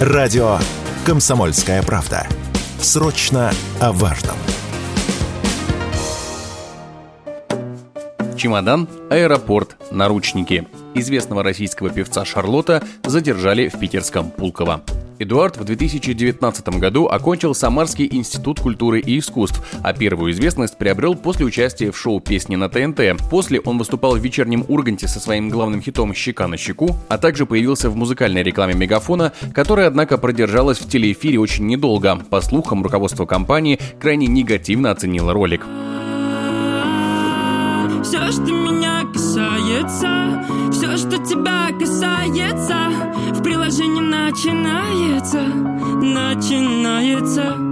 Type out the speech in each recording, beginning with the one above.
Радио «Комсомольская правда». Срочно о важном. Чемодан, аэропорт, наручники. Известного российского певца Шарлота задержали в питерском Пулково. Эдуард в 2019 году окончил Самарский институт культуры и искусств, а первую известность приобрел после участия в шоу «Песни на ТНТ». После он выступал в вечернем Урганте со своим главным хитом «Щека на щеку», а также появился в музыкальной рекламе Мегафона, которая, однако, продержалась в телеэфире очень недолго. По слухам, руководство компании крайне негативно оценило ролик. Все, что меня касается, начинается, начинается.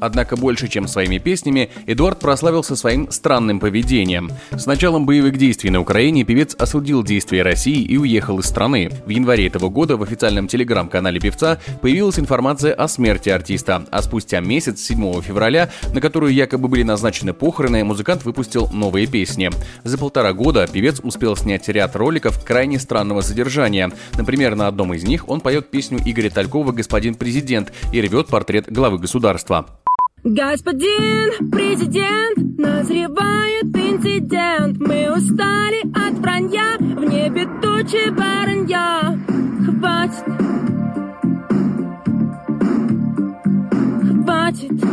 Однако больше, чем своими песнями, Эдуард прославился своим странным поведением. С началом боевых действий на Украине певец осудил действия России и уехал из страны. В январе этого года в официальном телеграм-канале певца появилась информация о смерти артиста, а спустя месяц, 7 февраля, на которую якобы были назначены похороны, музыкант выпустил новые песни. За полтора года певец успел снять ряд роликов крайне странного содержания. Например, на одном из них он поет песню Игоря Талькова «Господин президент» и рвет портрет главы государства. Господин президент, назревает инцидент Мы устали от вранья, в небе тучи баранья Хватит Хватит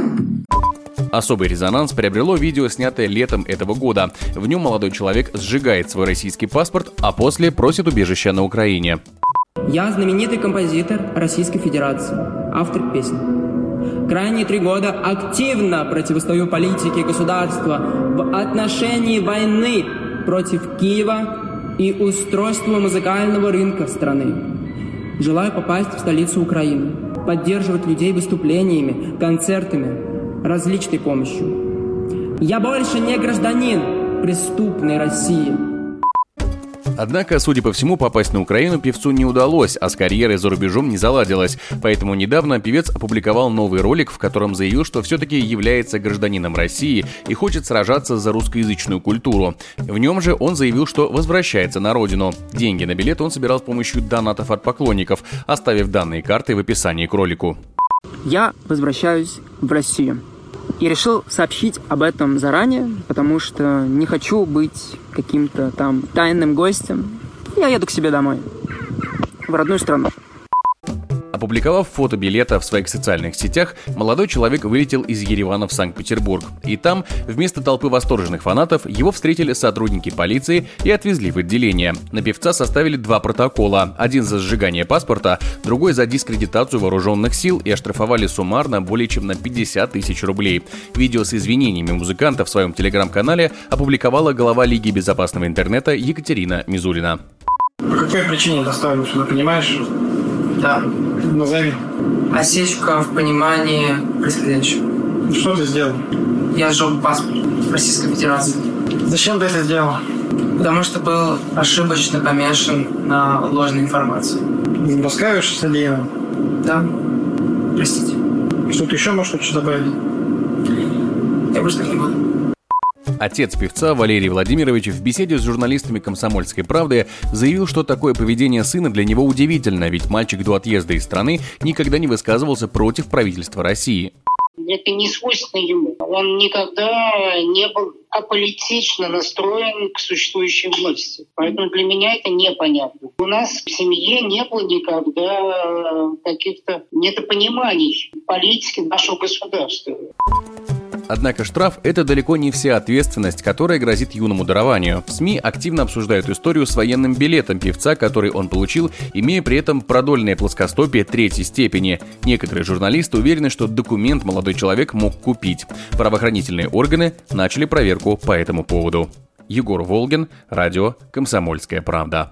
Особый резонанс приобрело видео, снятое летом этого года. В нем молодой человек сжигает свой российский паспорт, а после просит убежища на Украине. Я знаменитый композитор Российской Федерации, автор песен. Крайние три года активно противостою политике государства в отношении войны против Киева и устройства музыкального рынка страны. Желаю попасть в столицу Украины, поддерживать людей выступлениями, концертами, различной помощью. Я больше не гражданин преступной России – Однако, судя по всему, попасть на Украину певцу не удалось, а с карьерой за рубежом не заладилось. Поэтому недавно певец опубликовал новый ролик, в котором заявил, что все-таки является гражданином России и хочет сражаться за русскоязычную культуру. В нем же он заявил, что возвращается на родину. Деньги на билет он собирал с помощью донатов от поклонников, оставив данные карты в описании к ролику. Я возвращаюсь в Россию. И решил сообщить об этом заранее, потому что не хочу быть каким-то там тайным гостем. Я еду к себе домой, в родную страну. Опубликовав фото билета в своих социальных сетях, молодой человек вылетел из Еревана в Санкт-Петербург. И там, вместо толпы восторженных фанатов, его встретили сотрудники полиции и отвезли в отделение. На певца составили два протокола. Один за сжигание паспорта, другой за дискредитацию вооруженных сил и оштрафовали суммарно более чем на 50 тысяч рублей. Видео с извинениями музыканта в своем телеграм-канале опубликовала глава Лиги безопасного интернета Екатерина Мизулина. По какой причине доставили сюда, понимаешь? Да. Назови. Осечка в понимании происходящего. Что ты сделал? Я сжег паспорт Российской Федерации. Зачем ты это сделал? Потому что был ошибочно помешан на ложной информации. Раскаиваешься содеянным? Да. Простите. Что-то еще можешь что добавить? Я просто не буду. Отец певца Валерий Владимирович в беседе с журналистами «Комсомольской правды» заявил, что такое поведение сына для него удивительно, ведь мальчик до отъезда из страны никогда не высказывался против правительства России. Это не свойственно ему. Он никогда не был аполитично настроен к существующей власти. Поэтому для меня это непонятно. У нас в семье не было никогда каких-то недопониманий политики нашего государства. Однако штраф – это далеко не вся ответственность, которая грозит юному дарованию. В СМИ активно обсуждают историю с военным билетом певца, который он получил, имея при этом продольное плоскостопие третьей степени. Некоторые журналисты уверены, что документ молодой человек мог купить. Правоохранительные органы начали проверку по этому поводу. Егор Волгин, радио «Комсомольская правда».